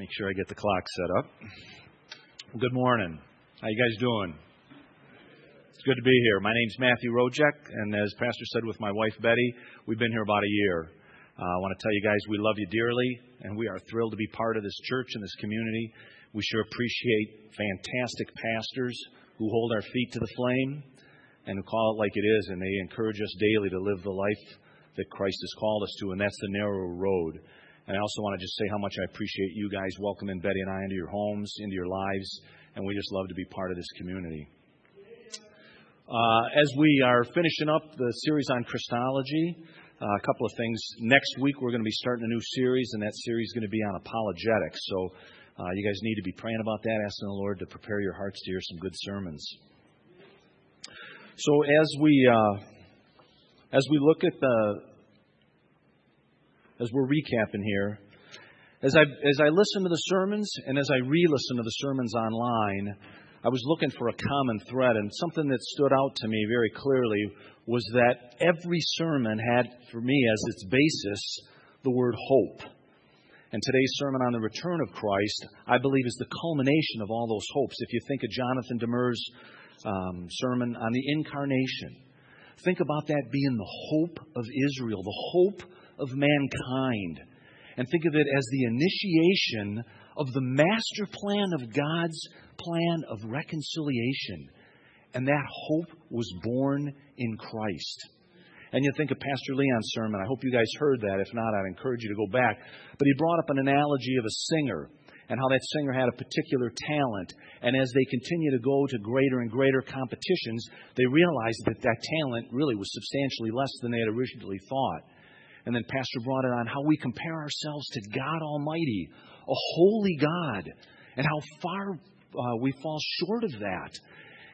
Make sure I get the clock set up. Good morning. How you guys doing? It's good to be here. My name's Matthew Rojek, and as Pastor said with my wife Betty, we've been here about a year. Uh, I want to tell you guys we love you dearly, and we are thrilled to be part of this church and this community. We sure appreciate fantastic pastors who hold our feet to the flame and who call it like it is, and they encourage us daily to live the life that Christ has called us to, and that's the narrow road. And I also want to just say how much I appreciate you guys welcoming Betty and I into your homes, into your lives, and we just love to be part of this community. Uh, as we are finishing up the series on Christology, uh, a couple of things. Next week, we're going to be starting a new series, and that series is going to be on apologetics. So uh, you guys need to be praying about that, asking the Lord to prepare your hearts to hear some good sermons. So as we uh, as we look at the as we're recapping here, as I, as I listen to the sermons and as I re listen to the sermons online, I was looking for a common thread, and something that stood out to me very clearly was that every sermon had, for me, as its basis, the word hope. And today's sermon on the return of Christ, I believe, is the culmination of all those hopes. If you think of Jonathan Demers' um, sermon on the incarnation, think about that being the hope of Israel, the hope of mankind. And think of it as the initiation of the master plan of God's plan of reconciliation. And that hope was born in Christ. And you think of Pastor Leon's sermon. I hope you guys heard that. If not, I'd encourage you to go back. But he brought up an analogy of a singer and how that singer had a particular talent. And as they continue to go to greater and greater competitions, they realized that that talent really was substantially less than they had originally thought. And then Pastor brought it on how we compare ourselves to God Almighty, a holy God, and how far uh, we fall short of that.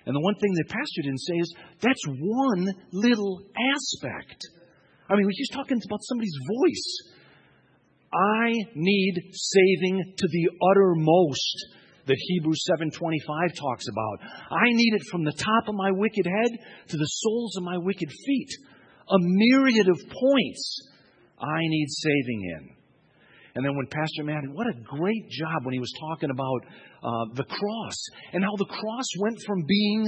And the one thing that Pastor didn't say is that's one little aspect. I mean, he's talking about somebody's voice. I need saving to the uttermost that Hebrews 7:25 talks about. I need it from the top of my wicked head to the soles of my wicked feet. A myriad of points I need saving in. And then when Pastor Matt, what a great job when he was talking about uh, the cross and how the cross went from being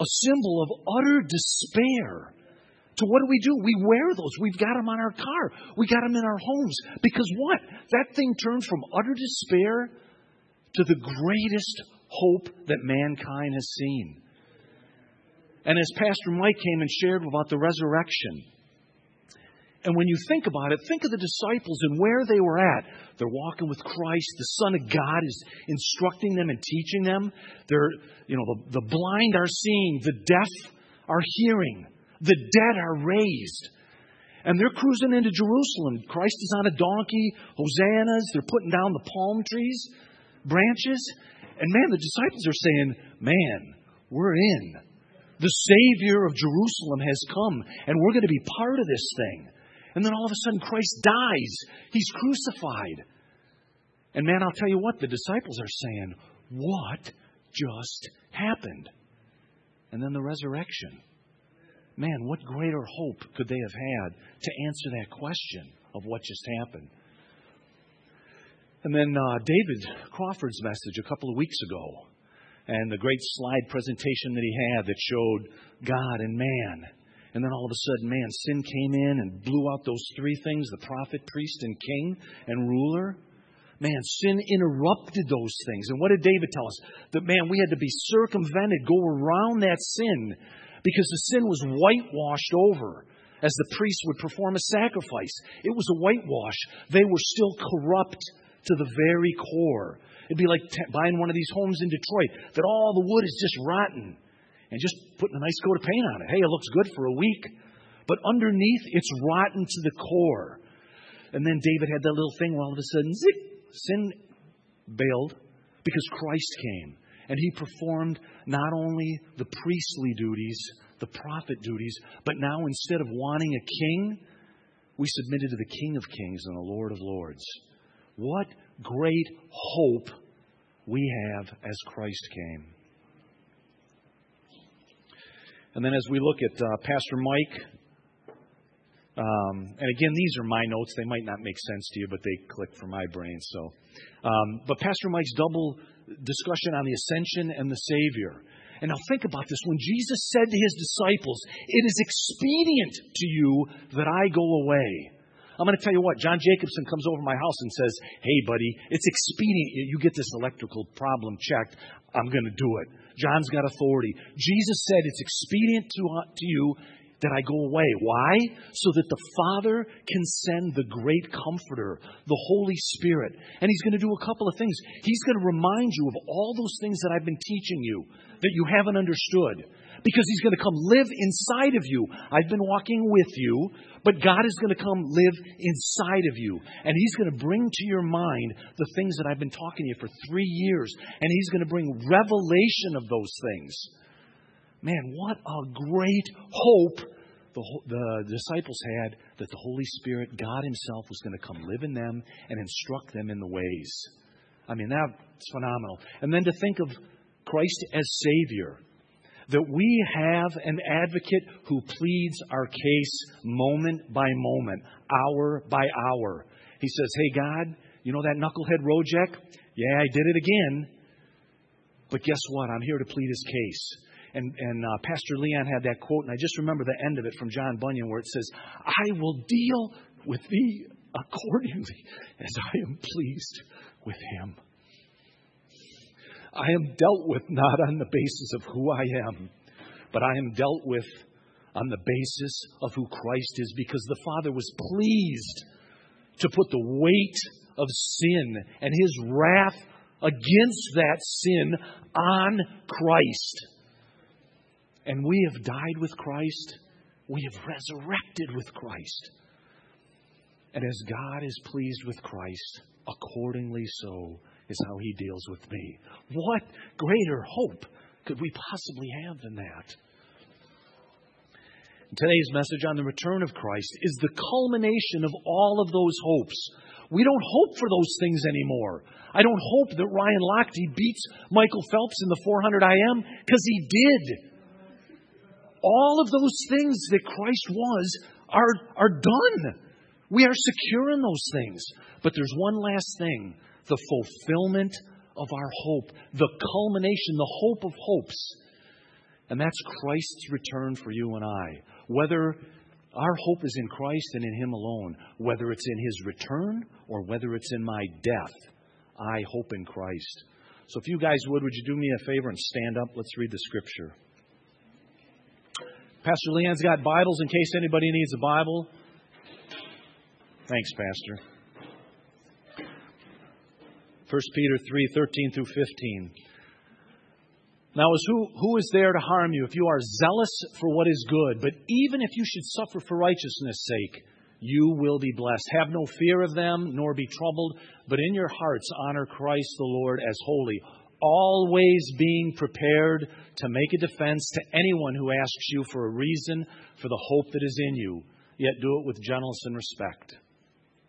a symbol of utter despair to what do we do? We wear those. We've got them on our car. We got them in our homes. Because what? That thing turns from utter despair to the greatest hope that mankind has seen. And as Pastor Mike came and shared about the resurrection, and when you think about it, think of the disciples and where they were at. They're walking with Christ. The Son of God is instructing them and teaching them. They're, you know, the, the blind are seeing, the deaf are hearing, the dead are raised. And they're cruising into Jerusalem. Christ is on a donkey, hosannas, they're putting down the palm trees, branches. And man, the disciples are saying, Man, we're in. The Savior of Jerusalem has come, and we're going to be part of this thing. And then all of a sudden, Christ dies. He's crucified. And man, I'll tell you what, the disciples are saying, What just happened? And then the resurrection. Man, what greater hope could they have had to answer that question of what just happened? And then uh, David Crawford's message a couple of weeks ago, and the great slide presentation that he had that showed God and man and then all of a sudden, man, sin came in and blew out those three things the prophet, priest, and king and ruler. Man, sin interrupted those things. And what did David tell us? That, man, we had to be circumvented, go around that sin because the sin was whitewashed over as the priest would perform a sacrifice. It was a whitewash. They were still corrupt to the very core. It'd be like t- buying one of these homes in Detroit that all the wood is just rotten and just putting a nice coat of paint on it. Hey, it looks good for a week. But underneath, it's rotten to the core. And then David had that little thing where all of a sudden, zip, sin bailed because Christ came. And he performed not only the priestly duties, the prophet duties, but now instead of wanting a king, we submitted to the King of Kings and the Lord of Lords. What great hope we have as Christ came. And then as we look at uh, Pastor Mike Um, and again, these are my notes. They might not make sense to you, but they click for my brain. So, um, but Pastor Mike's double discussion on the ascension and the Savior. And now think about this. When Jesus said to his disciples, It is expedient to you that I go away. I'm going to tell you what, John Jacobson comes over my house and says, Hey, buddy, it's expedient. You get this electrical problem checked. I'm going to do it. John's got authority. Jesus said, It's expedient to, uh, to you that I go away. Why? So that the Father can send the great Comforter, the Holy Spirit. And He's going to do a couple of things. He's going to remind you of all those things that I've been teaching you that you haven't understood. Because He's going to come live inside of you. I've been walking with you, but God is going to come live inside of you. And He's going to bring to your mind the things that I've been talking to you for three years. And He's going to bring revelation of those things. Man, what a great hope the, the disciples had that the Holy Spirit, God Himself, was going to come live in them and instruct them in the ways. I mean, that's phenomenal. And then to think of Christ as Savior, that we have an advocate who pleads our case moment by moment, hour by hour. He says, Hey, God, you know that knucklehead Rojek? Yeah, I did it again. But guess what? I'm here to plead his case. And, and uh, Pastor Leon had that quote, and I just remember the end of it from John Bunyan where it says, I will deal with thee accordingly as I am pleased with him. I am dealt with not on the basis of who I am, but I am dealt with on the basis of who Christ is because the Father was pleased to put the weight of sin and his wrath against that sin on Christ. And we have died with Christ. We have resurrected with Christ. And as God is pleased with Christ, accordingly so is how he deals with me. What greater hope could we possibly have than that? Today's message on the return of Christ is the culmination of all of those hopes. We don't hope for those things anymore. I don't hope that Ryan Lochte beats Michael Phelps in the 400 IM because he did all of those things that Christ was are, are done. We are secure in those things. But there's one last thing the fulfillment of our hope, the culmination, the hope of hopes. And that's Christ's return for you and I. Whether our hope is in Christ and in Him alone, whether it's in His return or whether it's in my death, I hope in Christ. So if you guys would, would you do me a favor and stand up? Let's read the scripture. Pastor Leon's got Bibles in case anybody needs a Bible. Thanks, Pastor. 1 Peter 3 13 through 15. Now, is who, who is there to harm you if you are zealous for what is good? But even if you should suffer for righteousness' sake, you will be blessed. Have no fear of them, nor be troubled, but in your hearts honor Christ the Lord as holy always being prepared to make a defense to anyone who asks you for a reason for the hope that is in you, yet do it with gentleness and respect.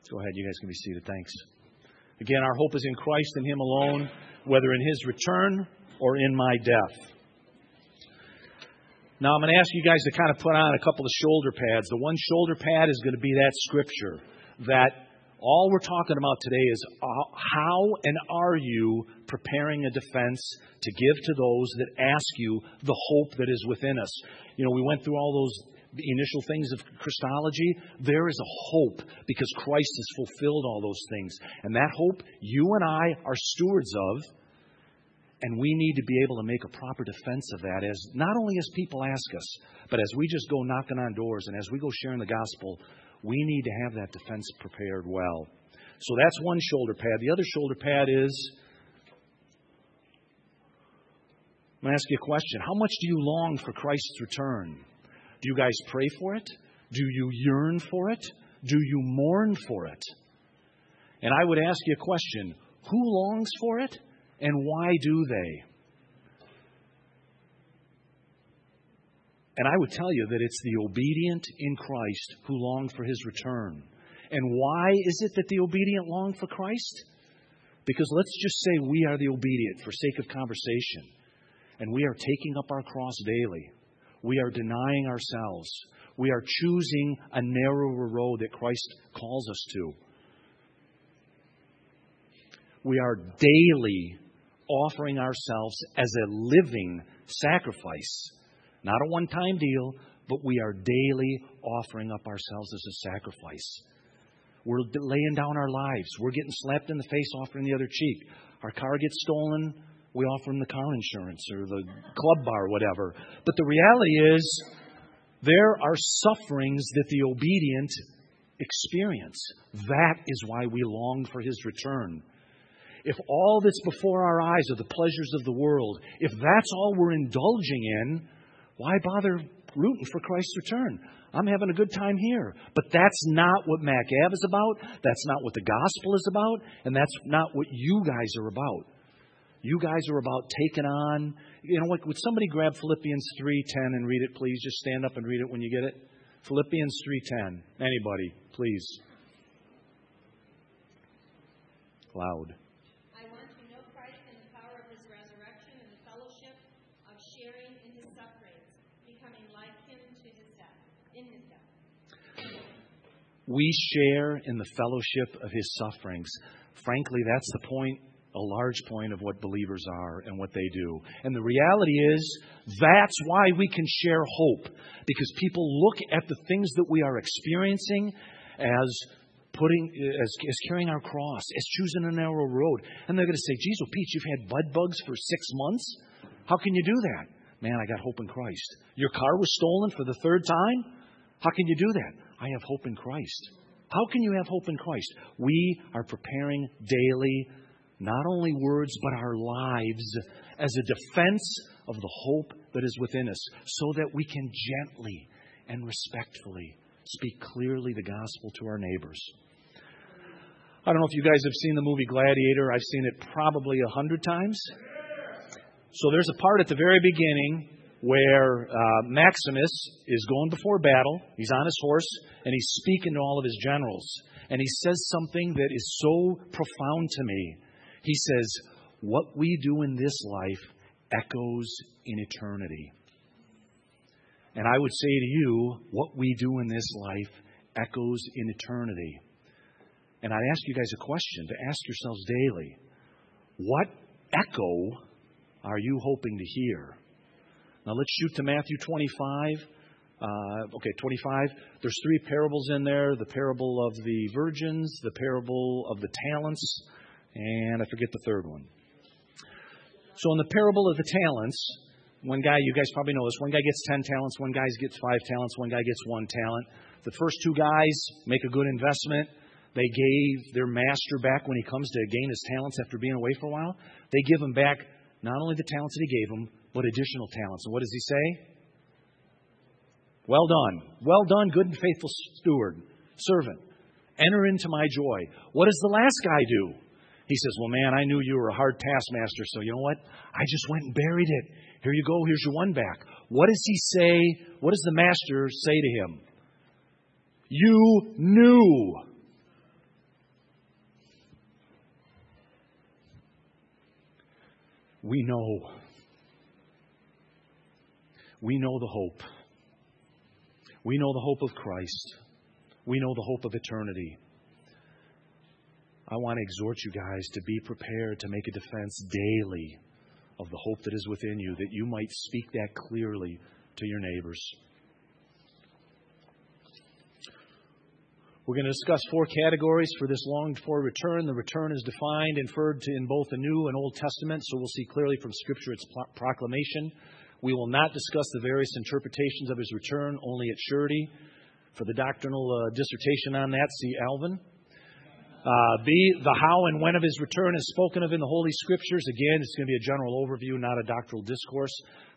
Go ahead, you guys can be seated. Thanks. Again, our hope is in Christ and Him alone, whether in His return or in my death. Now, I'm going to ask you guys to kind of put on a couple of shoulder pads. The one shoulder pad is going to be that scripture that all we're talking about today is uh, how and are you preparing a defense to give to those that ask you the hope that is within us. You know, we went through all those initial things of Christology. There is a hope because Christ has fulfilled all those things. And that hope you and I are stewards of. And we need to be able to make a proper defense of that as not only as people ask us, but as we just go knocking on doors and as we go sharing the gospel we need to have that defense prepared well. So that's one shoulder pad. The other shoulder pad is I'm going to ask you a question. How much do you long for Christ's return? Do you guys pray for it? Do you yearn for it? Do you mourn for it? And I would ask you a question who longs for it and why do they? And I would tell you that it's the obedient in Christ who long for his return. And why is it that the obedient long for Christ? Because let's just say we are the obedient for sake of conversation. And we are taking up our cross daily. We are denying ourselves. We are choosing a narrower road that Christ calls us to. We are daily offering ourselves as a living sacrifice, not a one time deal, but we are daily offering up ourselves as a sacrifice. We're laying down our lives. We're getting slapped in the face, offering the other cheek. Our car gets stolen, we offer them the car insurance or the club bar, or whatever. But the reality is, there are sufferings that the obedient experience. That is why we long for his return. If all that's before our eyes are the pleasures of the world, if that's all we're indulging in, why bother rooting for Christ's return? I'm having a good time here. But that's not what Mac Ave is about. That's not what the gospel is about. And that's not what you guys are about. You guys are about taking on. You know what? Would somebody grab Philippians 3:10 and read it, please? Just stand up and read it when you get it. Philippians 3:10. Anybody, please. Loud. I want to know Christ and the power of his resurrection and the fellowship of sharing in his sufferings, becoming like him to his death, in his death. We share in the fellowship of his sufferings. Frankly, that's the point a large point of what believers are and what they do. And the reality is, that's why we can share hope. Because people look at the things that we are experiencing as putting as, as carrying our cross, as choosing a narrow road. And they're going to say, "Jesus, Pete, you've had bud bugs for six months? How can you do that? Man, I got hope in Christ. Your car was stolen for the third time? How can you do that? I have hope in Christ. How can you have hope in Christ? We are preparing daily not only words, but our lives as a defense of the hope that is within us, so that we can gently and respectfully speak clearly the gospel to our neighbors. I don't know if you guys have seen the movie Gladiator. I've seen it probably a hundred times. So there's a part at the very beginning where uh, Maximus is going before battle. He's on his horse and he's speaking to all of his generals. And he says something that is so profound to me. He says, What we do in this life echoes in eternity. And I would say to you, what we do in this life echoes in eternity. And I'd ask you guys a question to ask yourselves daily What echo are you hoping to hear? Now let's shoot to Matthew 25. Uh, okay, 25. There's three parables in there the parable of the virgins, the parable of the talents, and I forget the third one. So, in the parable of the talents, one guy, you guys probably know this, one guy gets 10 talents, one guy gets five talents, one guy gets one talent. The first two guys make a good investment. They gave their master back when he comes to gain his talents after being away for a while. They give him back not only the talents that he gave him, but additional talents. And what does he say? Well done. Well done, good and faithful steward, servant. Enter into my joy. What does the last guy do? He says, Well, man, I knew you were a hard taskmaster, so you know what? I just went and buried it. Here you go. Here's your one back. What does he say? What does the master say to him? You knew. We know. We know the hope. We know the hope of Christ. We know the hope of eternity. I want to exhort you guys to be prepared to make a defense daily of the hope that is within you, that you might speak that clearly to your neighbors. We're going to discuss four categories for this longed for return. The return is defined, inferred to in both the New and Old Testament, so we'll see clearly from Scripture its proclamation. We will not discuss the various interpretations of his return, only at surety. For the doctrinal uh, dissertation on that, see Alvin. Uh, B, the how and when of his return is spoken of in the Holy Scriptures. Again, it's going to be a general overview, not a doctrinal discourse.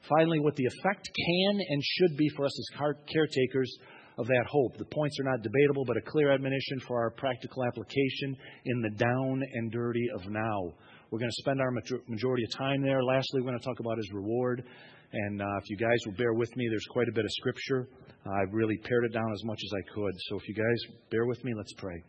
Finally, what the effect can and should be for us as caretakers of that hope. The points are not debatable, but a clear admonition for our practical application in the down and dirty of now. We're going to spend our majority of time there. Lastly, we're going to talk about his reward. And uh, if you guys will bear with me, there's quite a bit of scripture. I've really pared it down as much as I could. So if you guys bear with me, let's pray.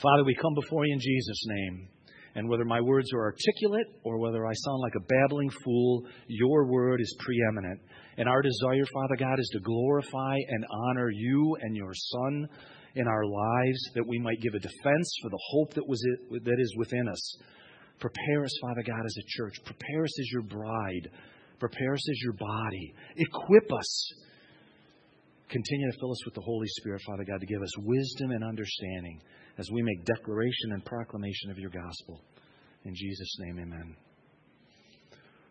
Father, we come before you in Jesus' name. And whether my words are articulate or whether I sound like a babbling fool, your word is preeminent. And our desire, Father God, is to glorify and honor you and your Son in our lives, that we might give a defense for the hope that, was it, that is within us. Prepare us, Father God, as a church. Prepare us as your bride. Prepare us as your body. Equip us. Continue to fill us with the Holy Spirit, Father God, to give us wisdom and understanding as we make declaration and proclamation of your gospel. In Jesus' name, amen.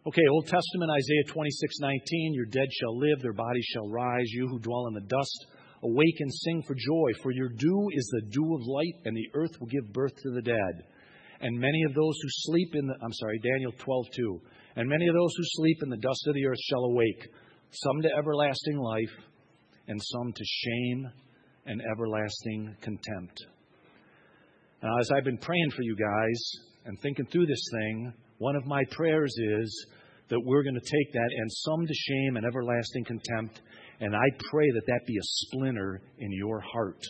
Okay, Old Testament, Isaiah 26, 19. Your dead shall live, their bodies shall rise. You who dwell in the dust, awake and sing for joy, for your dew is the dew of light, and the earth will give birth to the dead. And many of those who sleep in the, I'm sorry, Daniel 12, 2. And many of those who sleep in the dust of the earth shall awake, some to everlasting life, and some to shame and everlasting contempt. Now, as I've been praying for you guys and thinking through this thing, one of my prayers is that we're going to take that and some to shame and everlasting contempt, and I pray that that be a splinter in your heart.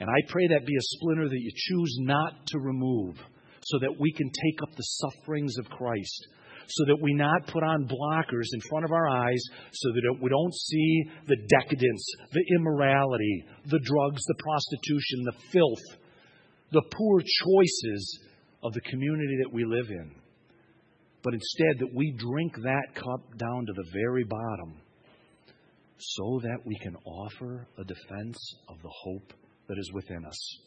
And I pray that be a splinter that you choose not to remove so that we can take up the sufferings of Christ. So that we not put on blockers in front of our eyes so that we don't see the decadence, the immorality, the drugs, the prostitution, the filth, the poor choices of the community that we live in. But instead, that we drink that cup down to the very bottom so that we can offer a defense of the hope that is within us.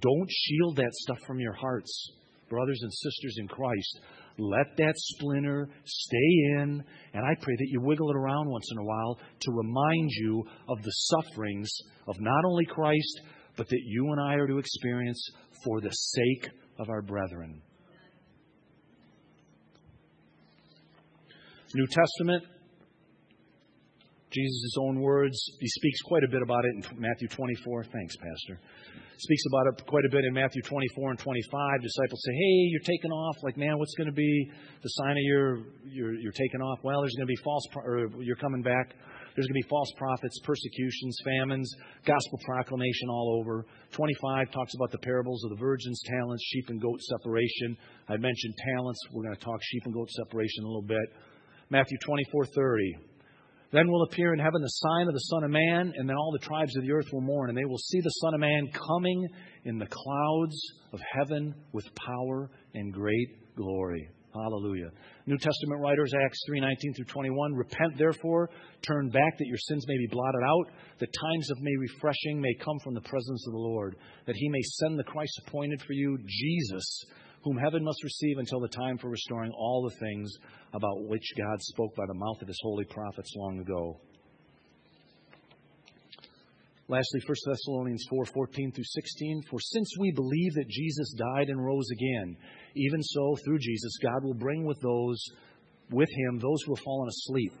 Don't shield that stuff from your hearts, brothers and sisters in Christ. Let that splinter stay in, and I pray that you wiggle it around once in a while to remind you of the sufferings of not only Christ, but that you and I are to experience for the sake of our brethren. New Testament, Jesus' own words. He speaks quite a bit about it in Matthew 24. Thanks, Pastor. Speaks about it quite a bit in Matthew 24 and 25. Disciples say, Hey, you're taking off. Like, man, what's going to be the sign of your, your, you're taking off? Well, there's going to be false, or you're coming back. There's going to be false prophets, persecutions, famines, gospel proclamation all over. 25 talks about the parables of the virgins, talents, sheep and goat separation. I mentioned talents. We're going to talk sheep and goat separation a little bit. Matthew 24, 30. Then will appear in heaven the sign of the Son of Man, and then all the tribes of the earth will mourn, and they will see the Son of Man coming in the clouds of heaven with power and great glory. Hallelujah. New Testament writers, Acts 3:19 through 21. Repent, therefore, turn back that your sins may be blotted out, that times of may refreshing may come from the presence of the Lord, that he may send the Christ appointed for you, Jesus, whom heaven must receive until the time for restoring all the things about which God spoke by the mouth of his holy prophets long ago. Lastly, 1 Thessalonians 4:14 through 16, for since we believe that Jesus died and rose again, even so through Jesus God will bring with those with him those who have fallen asleep.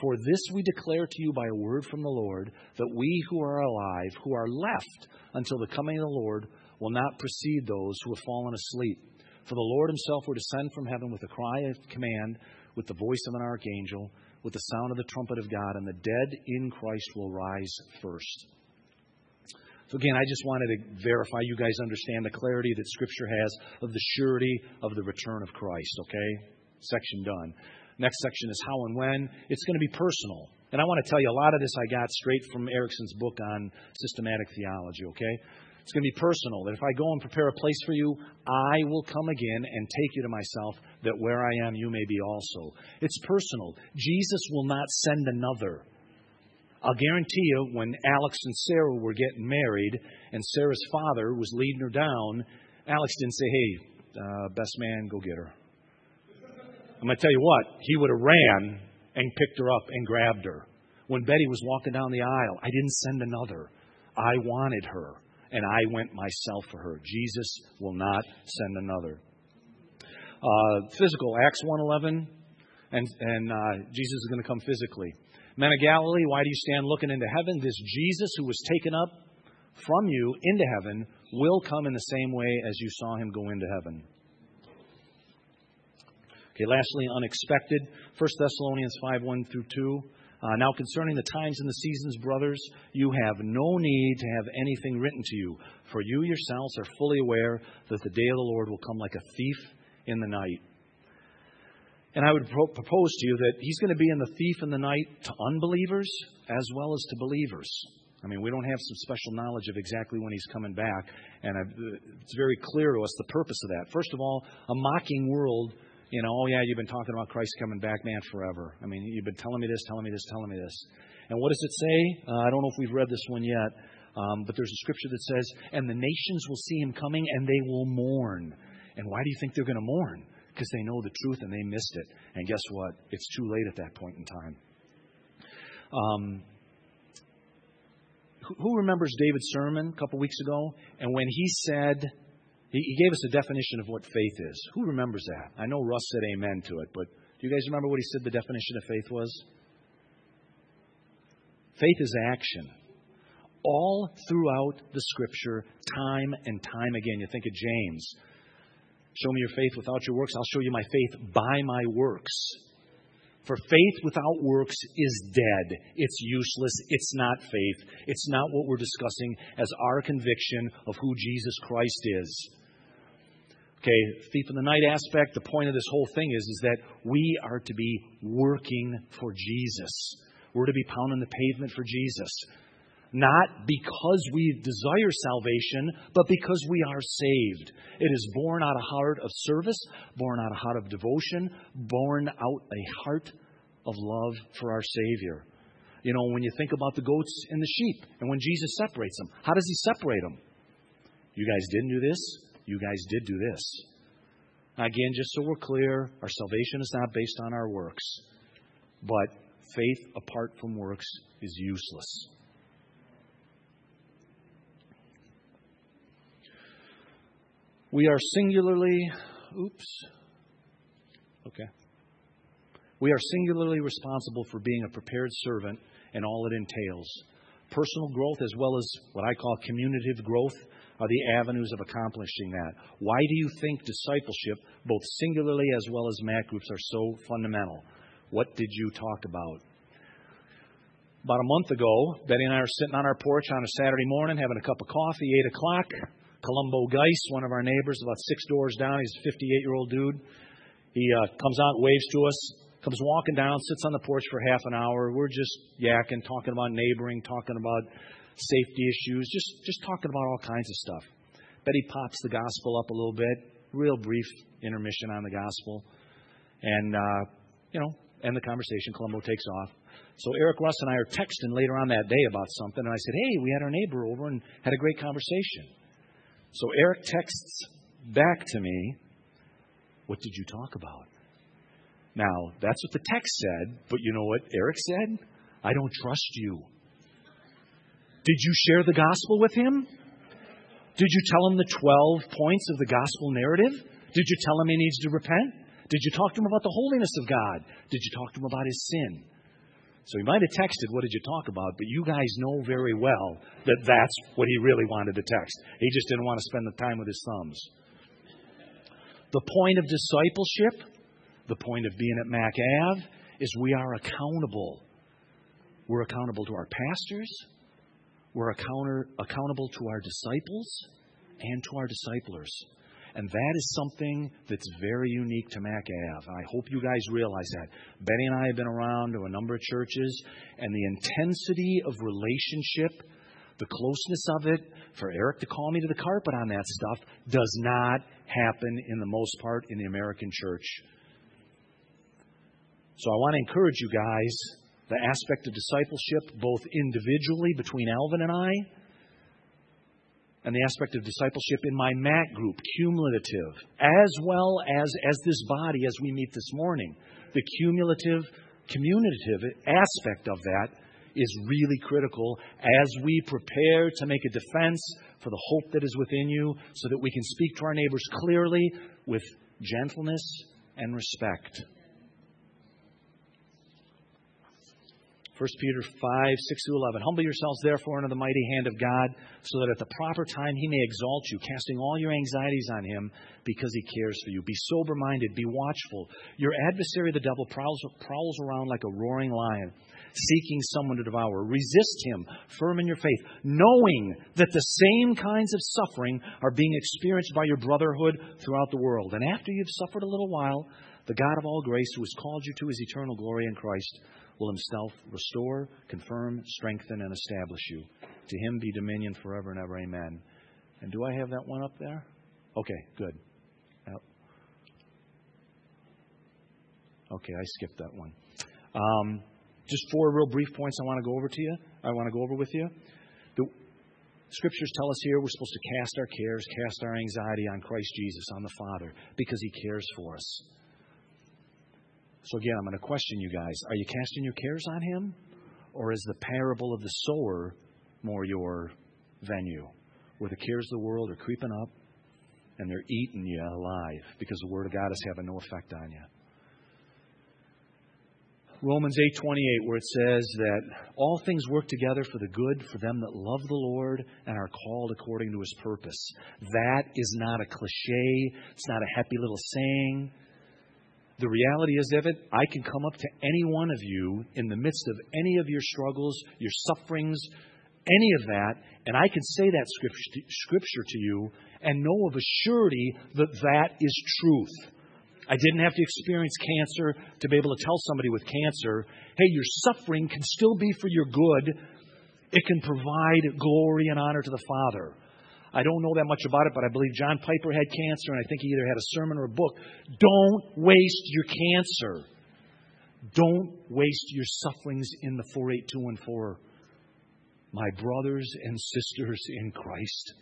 For this we declare to you by a word from the Lord, that we who are alive, who are left until the coming of the Lord, will not precede those who have fallen asleep. For the Lord himself will descend from heaven with a cry of command, with the voice of an archangel, with the sound of the trumpet of God, and the dead in Christ will rise first. So, again, I just wanted to verify you guys understand the clarity that Scripture has of the surety of the return of Christ, okay? Section done. Next section is how and when. It's going to be personal. And I want to tell you, a lot of this I got straight from Erickson's book on systematic theology, okay? It's going to be personal. That if I go and prepare a place for you, I will come again and take you to myself, that where I am, you may be also. It's personal. Jesus will not send another. I'll guarantee you, when Alex and Sarah were getting married and Sarah's father was leading her down, Alex didn't say, Hey, uh, best man, go get her. I'm going to tell you what, he would have ran and picked her up and grabbed her. When Betty was walking down the aisle, I didn't send another. I wanted her and I went myself for her. Jesus will not send another. Uh, physical, Acts 1.11, and, and uh, Jesus is going to come physically. Men of Galilee, why do you stand looking into heaven? This Jesus who was taken up from you into heaven will come in the same way as you saw him go into heaven. Okay, lastly, unexpected. 1 Thessalonians 5 1 through 2. Uh, now, concerning the times and the seasons, brothers, you have no need to have anything written to you, for you yourselves are fully aware that the day of the Lord will come like a thief in the night. And I would pro- propose to you that He's going to be in the thief in the night to unbelievers as well as to believers. I mean, we don't have some special knowledge of exactly when He's coming back, and I've, it's very clear to us the purpose of that. First of all, a mocking world you know, oh yeah, you've been talking about Christ coming back, man, forever. I mean, you've been telling me this, telling me this, telling me this. And what does it say? Uh, I don't know if we've read this one yet, um, but there's a scripture that says, "And the nations will see him coming, and they will mourn." And why do you think they're going to mourn? Because they know the truth and they missed it. And guess what? It's too late at that point in time. Um, who remembers David's sermon a couple weeks ago? And when he said, he, gave us a definition of what faith is. Who remembers that? I know Russ said amen to it, but do you guys remember what he said the definition of faith was? Faith is action. All throughout the scripture, time and time again. You think of James. Show me your faith without your works. I'll show you my faith by my works. For faith without works is dead. It's useless. It's not faith. It's not what we're discussing as our conviction of who Jesus Christ is. Okay, thief in the night aspect, the point of this whole thing is, is that we are to be working for Jesus. We're to be pounding the pavement for Jesus. Not because we desire salvation, but because we are saved. It is born out of heart of service, born out of heart of devotion, born out a heart of love for our Savior. You know, when you think about the goats and the sheep, and when Jesus separates them, how does He separate them? You guys didn't do this you guys did do this. Again, just so we're clear, our salvation is not based on our works, but faith apart from works is useless. We are singularly, oops, okay. We are singularly responsible for being a prepared servant and all it entails. Personal growth as well as what I call communicative growth are the avenues of accomplishing that. Why do you think discipleship, both singularly as well as mat groups, are so fundamental? What did you talk about? About a month ago, Betty and I are sitting on our porch on a Saturday morning having a cup of coffee, 8 o'clock. Columbo Geis, one of our neighbors, about six doors down, he's a 58 year old dude. He uh, comes out, waves to us, comes walking down, sits on the porch for half an hour. We're just yakking, talking about neighboring, talking about safety issues, just, just talking about all kinds of stuff. Betty pops the gospel up a little bit, real brief intermission on the gospel, and, uh, you know, end the conversation. Columbo takes off. So Eric Russ and I are texting later on that day about something, and I said, hey, we had our neighbor over and had a great conversation. So Eric texts back to me, what did you talk about? Now, that's what the text said, but you know what Eric said? I don't trust you. Did you share the gospel with him? Did you tell him the 12 points of the gospel narrative? Did you tell him he needs to repent? Did you talk to him about the holiness of God? Did you talk to him about his sin? So he might have texted, What did you talk about? But you guys know very well that that's what he really wanted to text. He just didn't want to spend the time with his thumbs. The point of discipleship, the point of being at Mac Ave, is we are accountable. We're accountable to our pastors, we're accountable to our disciples and to our disciplers. And that is something that's very unique to Mac Ave. I hope you guys realize that. Benny and I have been around to a number of churches, and the intensity of relationship, the closeness of it, for Eric to call me to the carpet on that stuff, does not happen in the most part in the American church. So I want to encourage you guys the aspect of discipleship, both individually between Alvin and I, and the aspect of discipleship in my MAC group, cumulative, as well as as this body as we meet this morning. The cumulative, communicative aspect of that is really critical as we prepare to make a defense for the hope that is within you so that we can speak to our neighbors clearly with gentleness and respect. 1 Peter 5, 6 to 11. Humble yourselves, therefore, under the mighty hand of God, so that at the proper time he may exalt you, casting all your anxieties on him because he cares for you. Be sober minded, be watchful. Your adversary, the devil, prowls, prowls around like a roaring lion, seeking someone to devour. Resist him, firm in your faith, knowing that the same kinds of suffering are being experienced by your brotherhood throughout the world. And after you've suffered a little while, the God of all grace, who has called you to his eternal glory in Christ, will himself restore, confirm, strengthen, and establish you. To him be dominion forever and ever. Amen. And do I have that one up there? Okay, good. Okay, I skipped that one. Um, just four real brief points I want to go over to you. I want to go over with you. The scriptures tell us here we're supposed to cast our cares, cast our anxiety on Christ Jesus, on the Father, because He cares for us. So, again, I'm going to question you guys. Are you casting your cares on Him? Or is the parable of the sower more your venue, where the cares of the world are creeping up and they're eating you alive because the Word of God is having no effect on you? Romans 8:28 where it says that all things work together for the good for them that love the Lord and are called according to his purpose. That is not a cliche, it's not a happy little saying. The reality is it, I can come up to any one of you in the midst of any of your struggles, your sufferings, any of that, and I can say that scripture to you and know of a surety that that is truth. I didn't have to experience cancer to be able to tell somebody with cancer, hey, your suffering can still be for your good. It can provide glory and honor to the Father. I don't know that much about it, but I believe John Piper had cancer, and I think he either had a sermon or a book. Don't waste your cancer. Don't waste your sufferings in the 48214. My brothers and sisters in Christ,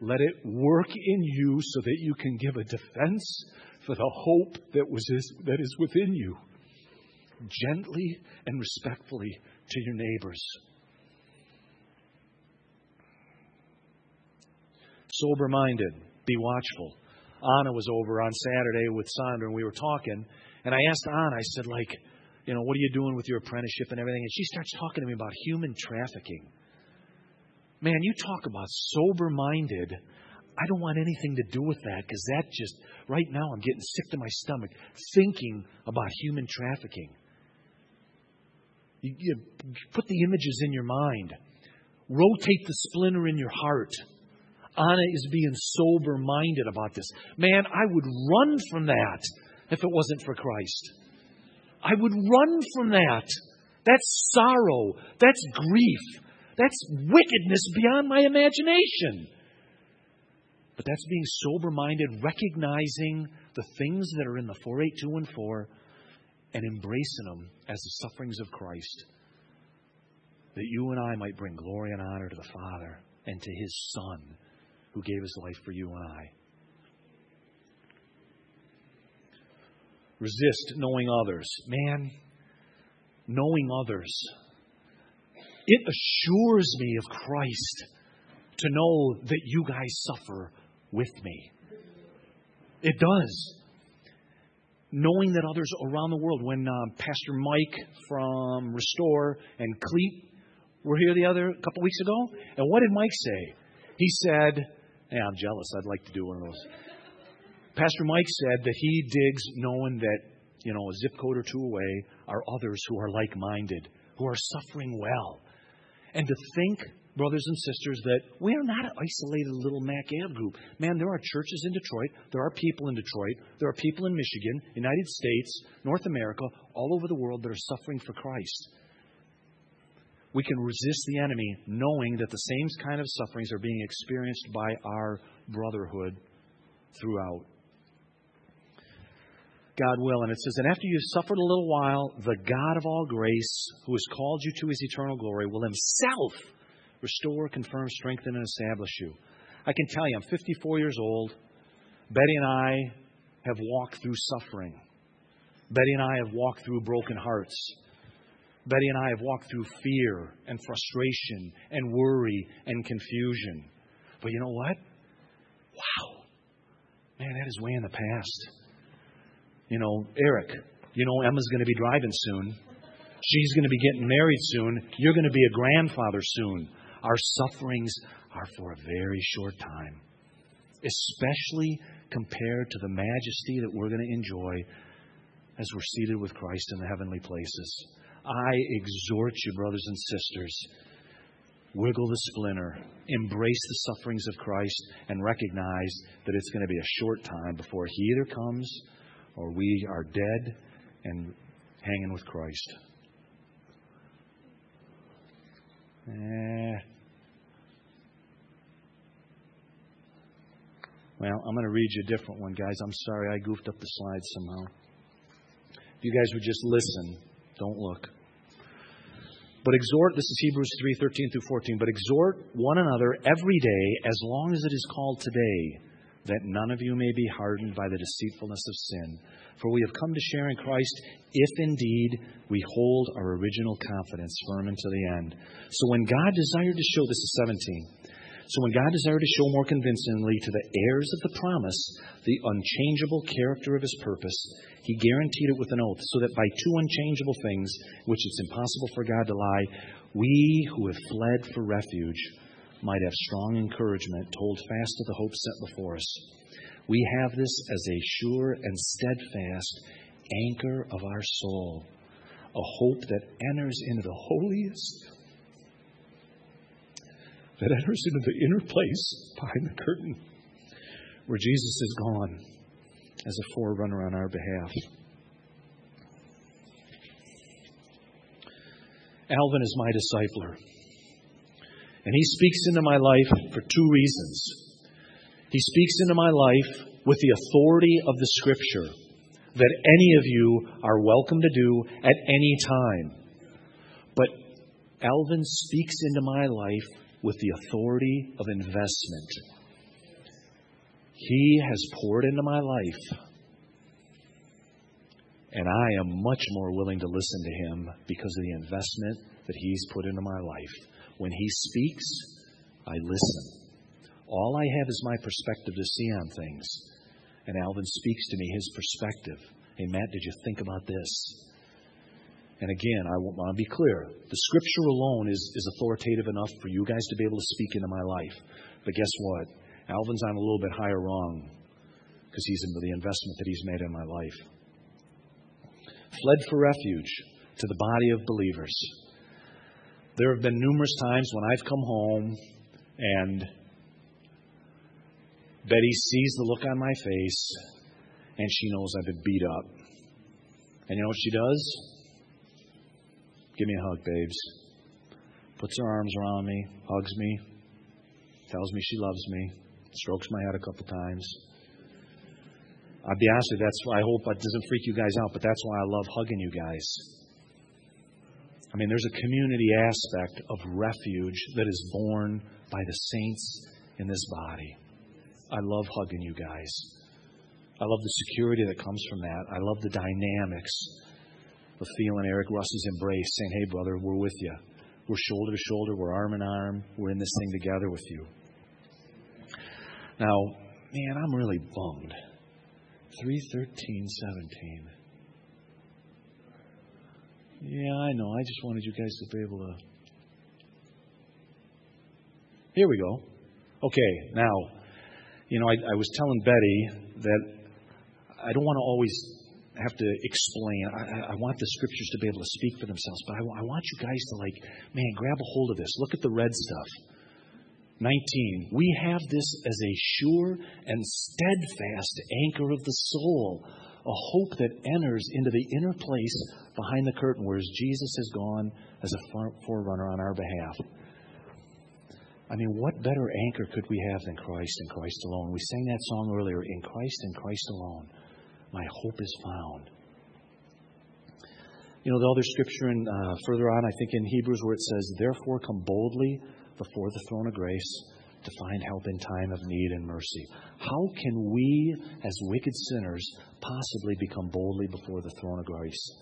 let it work in you so that you can give a defense for the hope that, was, that is within you, gently and respectfully to your neighbors. Sober minded, be watchful. Anna was over on Saturday with Sandra, and we were talking. And I asked Anna, I said, like, you know, what are you doing with your apprenticeship and everything? And she starts talking to me about human trafficking. Man, you talk about sober minded. I don't want anything to do with that because that just, right now, I'm getting sick to my stomach thinking about human trafficking. You, you put the images in your mind, rotate the splinter in your heart. Anna is being sober minded about this. Man, I would run from that if it wasn't for Christ. I would run from that. That's sorrow. That's grief. That's wickedness beyond my imagination. But that's being sober minded, recognizing the things that are in the 48214 and embracing them as the sufferings of Christ. That you and I might bring glory and honor to the Father and to His Son who gave his life for you and I. Resist knowing others. Man, knowing others. It assures me of Christ to know that you guys suffer with me. It does. Knowing that others around the world, when um, Pastor Mike from Restore and Cleat were here the other couple weeks ago, and what did Mike say? He said, yeah, I'm jealous. I'd like to do one of those. Pastor Mike said that he digs knowing that, you know, a zip code or two away are others who are like minded, who are suffering well. And to think, brothers and sisters, that we are not an isolated little Mac Ave group. Man, there are churches in Detroit, there are people in Detroit, there are people in Michigan, United States, North America, all over the world that are suffering for Christ we can resist the enemy knowing that the same kind of sufferings are being experienced by our brotherhood throughout. God will. And it says, And after you've suffered a little while, the God of all grace, who has called you to his eternal glory, will himself restore, confirm, strengthen, and establish you. I can tell you, I'm 54 years old. Betty and I have walked through suffering. Betty and I have walked through broken hearts. Betty and I have walked through fear and frustration and worry and confusion. But you know what? Wow. Man, that is way in the past. You know, Eric, you know Emma's going to be driving soon. She's going to be getting married soon. You're going to be a grandfather soon. Our sufferings are for a very short time, especially compared to the majesty that we're going to enjoy as we're seated with Christ in the heavenly places. I exhort you, brothers and sisters, wiggle the splinter, embrace the sufferings of Christ, and recognize that it's going to be a short time before He either comes or we are dead and hanging with Christ. Eh. Well, I'm going to read you a different one, guys. I'm sorry I goofed up the slides somehow. If you guys would just listen, don't look. But exhort, this is Hebrews 3 13 through 14. But exhort one another every day as long as it is called today, that none of you may be hardened by the deceitfulness of sin. For we have come to share in Christ if indeed we hold our original confidence firm unto the end. So when God desired to show, this is 17. So when God desired to show more convincingly to the heirs of the promise the unchangeable character of his purpose, he guaranteed it with an oath, so that by two unchangeable things, which it's impossible for God to lie, we who have fled for refuge might have strong encouragement to hold fast to the hope set before us. We have this as a sure and steadfast anchor of our soul, a hope that enters into the holiest, that enters into the inner place behind the curtain where Jesus is gone as a forerunner on our behalf. Alvin is my discipler. And he speaks into my life for two reasons. He speaks into my life with the authority of the Scripture that any of you are welcome to do at any time. But Alvin speaks into my life with the authority of investment. He has poured into my life. And I am much more willing to listen to him because of the investment that he's put into my life. When he speaks, I listen. All I have is my perspective to see on things. And Alvin speaks to me his perspective. Hey, Matt, did you think about this? And again, I want to be clear. The scripture alone is, is authoritative enough for you guys to be able to speak into my life. But guess what? Alvin's on a little bit higher rung because he's into the investment that he's made in my life. Fled for refuge to the body of believers. There have been numerous times when I've come home and Betty sees the look on my face and she knows I've been beat up. And you know what she does? Give me a hug, babes. Puts her arms around me, hugs me, tells me she loves me, strokes my head a couple times. I'll be honest with you, that's why I hope that doesn't freak you guys out, but that's why I love hugging you guys. I mean, there's a community aspect of refuge that is born by the saints in this body. I love hugging you guys. I love the security that comes from that. I love the dynamics of feeling Eric Russ's embrace, saying, Hey, brother, we're with you. We're shoulder to shoulder. We're arm in arm. We're in this thing together with you. Now, man, I'm really bummed. 313, 17. Yeah, I know. I just wanted you guys to be able to. Here we go. Okay, now, you know, I, I was telling Betty that I don't want to always have to explain. I, I, want the scriptures to be able to speak for themselves, but I, I want you guys to, like, man, grab a hold of this. Look at the red stuff. 19. We have this as a sure and steadfast anchor of the soul, a hope that enters into the inner place behind the curtain, whereas Jesus has gone as a forerunner on our behalf. I mean, what better anchor could we have than Christ and Christ alone? We sang that song earlier, In Christ and Christ alone my hope is found. You know, the other scripture in, uh, further on, I think in Hebrews, where it says, Therefore come boldly before the throne of grace to find help in time of need and mercy. How can we, as wicked sinners, possibly become boldly before the throne of grace?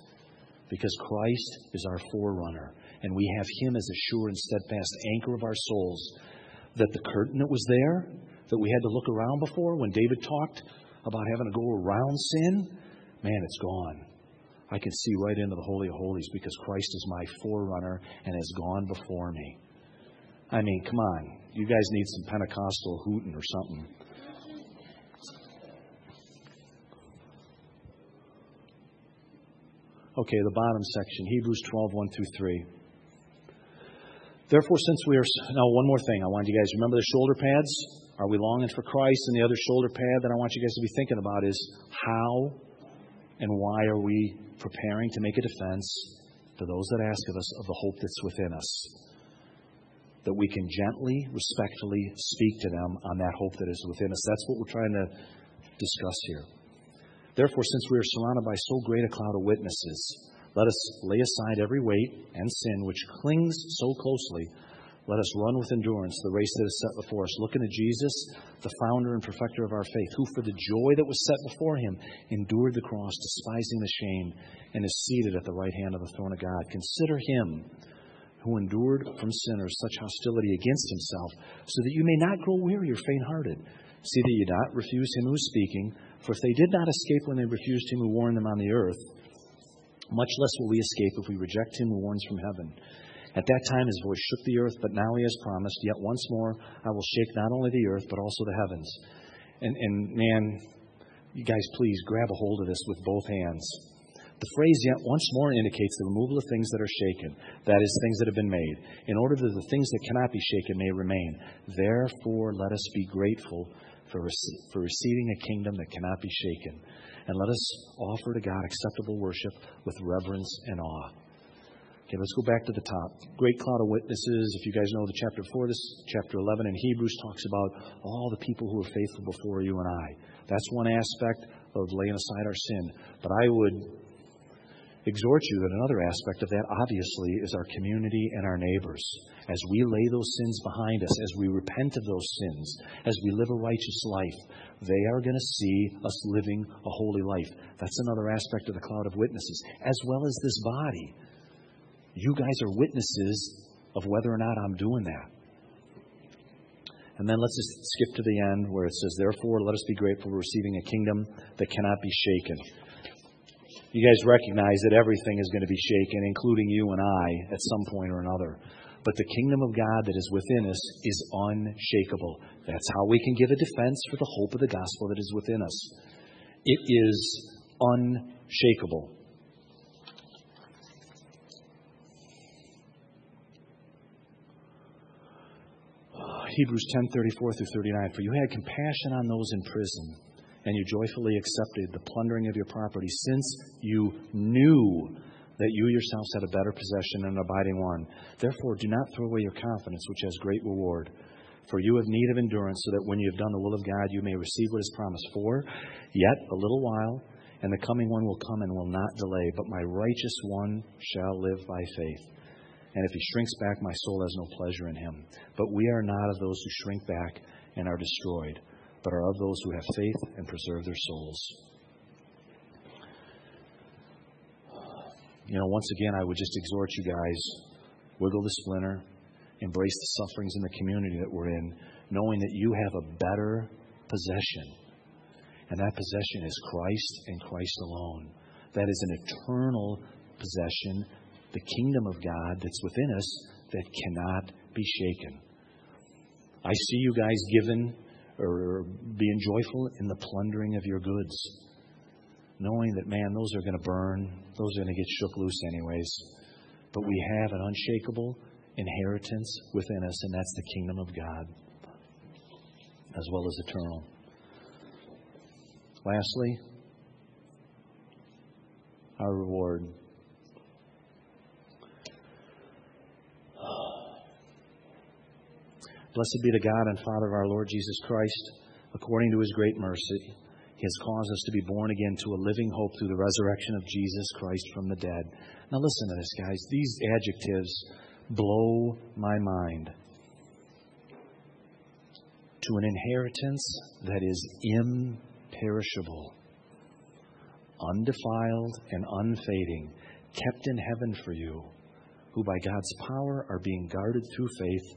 Because Christ is our forerunner, and we have Him as a sure and steadfast anchor of our souls. That the curtain that was there, that we had to look around before when David talked about having to go around sin, man, it's gone. I can see right into the Holy of Holies because Christ is my forerunner and has gone before me. I mean, come on. You guys need some Pentecostal hooting or something. Okay, the bottom section, Hebrews 12, 1 through 3. Therefore, since we are. Now, one more thing. I want you guys to remember the shoulder pads. Are we longing for Christ? And the other shoulder pad that I want you guys to be thinking about is how and why are we preparing to make a defense to those that ask of us of the hope that's within us? That we can gently, respectfully speak to them on that hope that is within us. That's what we're trying to discuss here. Therefore, since we are surrounded by so great a cloud of witnesses, let us lay aside every weight and sin which clings so closely. Let us run with endurance the race that is set before us, looking to Jesus, the founder and perfecter of our faith, who for the joy that was set before him endured the cross, despising the shame, and is seated at the right hand of the throne of God. Consider him who endured from sinners such hostility against himself, so that you may not grow weary or faint hearted. See that you not refuse him who is speaking, for if they did not escape when they refused him who warned them on the earth, much less will we escape if we reject him who warns from heaven. At that time his voice shook the earth, but now he has promised, Yet once more I will shake not only the earth, but also the heavens. And, and man, you guys, please grab a hold of this with both hands. The phrase yet once more indicates the removal of things that are shaken, that is, things that have been made, in order that the things that cannot be shaken may remain. Therefore, let us be grateful for, for receiving a kingdom that cannot be shaken and let us offer to God acceptable worship with reverence and awe. Okay, let's go back to the top. Great cloud of witnesses. If you guys know the chapter 4, this chapter 11 in Hebrews talks about all the people who are faithful before you and I. That's one aspect of laying aside our sin. But I would exhort you that another aspect of that, obviously, is our community and our neighbors. As we lay those sins behind us, as we repent of those sins, as we live a righteous life, they are going to see us living a holy life. That's another aspect of the cloud of witnesses, as well as this body. You guys are witnesses of whether or not I'm doing that. And then let's just skip to the end where it says, Therefore, let us be grateful for receiving a kingdom that cannot be shaken you guys recognize that everything is going to be shaken, including you and I, at some point or another. But the kingdom of God that is within us is unshakable. That's how we can give a defense for the hope of the gospel that is within us. It is unshakable. Hebrews 10:34 through 39 for you had compassion on those in prison and you joyfully accepted the plundering of your property, since you knew that you yourselves had a better possession and an abiding one. Therefore, do not throw away your confidence, which has great reward. For you have need of endurance, so that when you have done the will of God, you may receive what is promised. For yet a little while, and the coming one will come and will not delay, but my righteous one shall live by faith. And if he shrinks back, my soul has no pleasure in him. But we are not of those who shrink back and are destroyed but are of those who have faith and preserve their souls. You know, once again, I would just exhort you guys wiggle the splinter, embrace the sufferings in the community that we're in, knowing that you have a better possession. And that possession is Christ and Christ alone. That is an eternal possession, the kingdom of God that's within us that cannot be shaken. I see you guys given or being joyful in the plundering of your goods, knowing that, man, those are going to burn, those are going to get shook loose anyways. But we have an unshakable inheritance within us, and that's the kingdom of God, as well as eternal. Lastly, our reward. Blessed be the God and Father of our Lord Jesus Christ. According to his great mercy, he has caused us to be born again to a living hope through the resurrection of Jesus Christ from the dead. Now, listen to this, guys. These adjectives blow my mind. To an inheritance that is imperishable, undefiled, and unfading, kept in heaven for you, who by God's power are being guarded through faith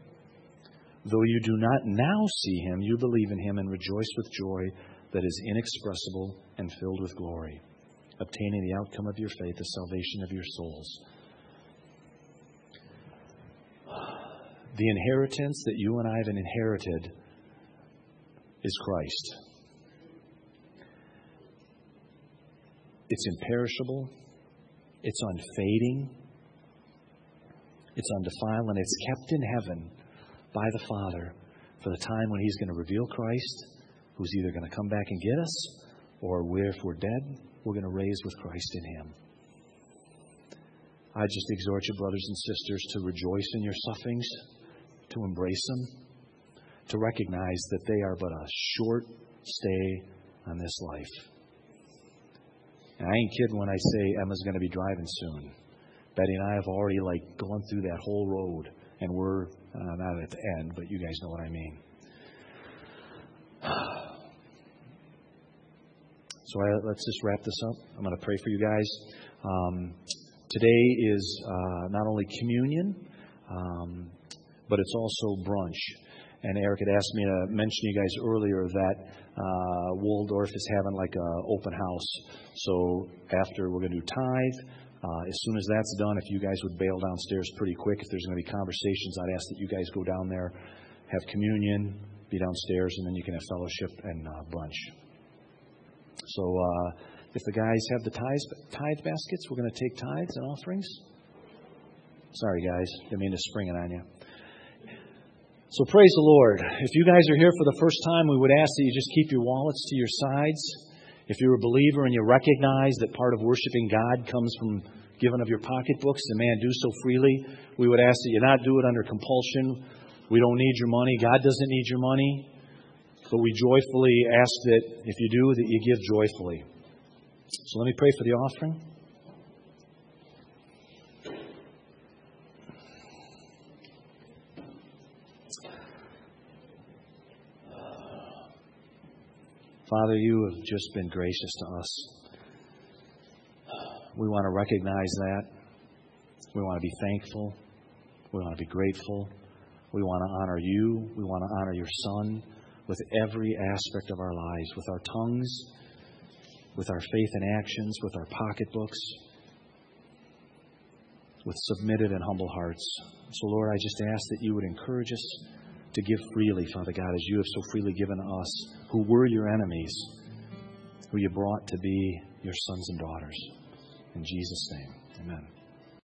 Though you do not now see him, you believe in him and rejoice with joy that is inexpressible and filled with glory, obtaining the outcome of your faith, the salvation of your souls. The inheritance that you and I have inherited is Christ. It's imperishable, it's unfading, it's undefiled, and it's kept in heaven by the Father for the time when He's going to reveal Christ, who's either going to come back and get us, or if we're dead, we're going to raise with Christ in Him. I just exhort you, brothers and sisters, to rejoice in your sufferings, to embrace them, to recognize that they are but a short stay on this life. And I ain't kidding when I say Emma's going to be driving soon. Betty and I have already like gone through that whole road, and we're uh, not at the end, but you guys know what I mean. So I, let's just wrap this up. I'm going to pray for you guys. Um, today is uh, not only communion, um, but it's also brunch. And Eric had asked me to mention you guys earlier that uh, Waldorf is having like an open house. So after we're going to do tithe, uh, as soon as that's done, if you guys would bail downstairs pretty quick, if there's going to be conversations, I'd ask that you guys go down there, have communion, be downstairs, and then you can have fellowship and uh, brunch. So uh, if the guys have the tithe, tithe baskets, we're going to take tithes and offerings. Sorry, guys. Didn't mean to spring it on you. So praise the Lord. If you guys are here for the first time, we would ask that you just keep your wallets to your sides. If you're a believer and you recognize that part of worshiping God comes from giving of your pocketbooks, and man, do so freely, we would ask that you not do it under compulsion. We don't need your money. God doesn't need your money. But we joyfully ask that if you do, that you give joyfully. So let me pray for the offering. Father, you have just been gracious to us. We want to recognize that. We want to be thankful. We want to be grateful. We want to honor you. We want to honor your Son with every aspect of our lives, with our tongues, with our faith and actions, with our pocketbooks, with submitted and humble hearts. So, Lord, I just ask that you would encourage us to give freely, Father God, as you have so freely given us, who were your enemies, who you brought to be your sons and daughters. In Jesus' name, amen.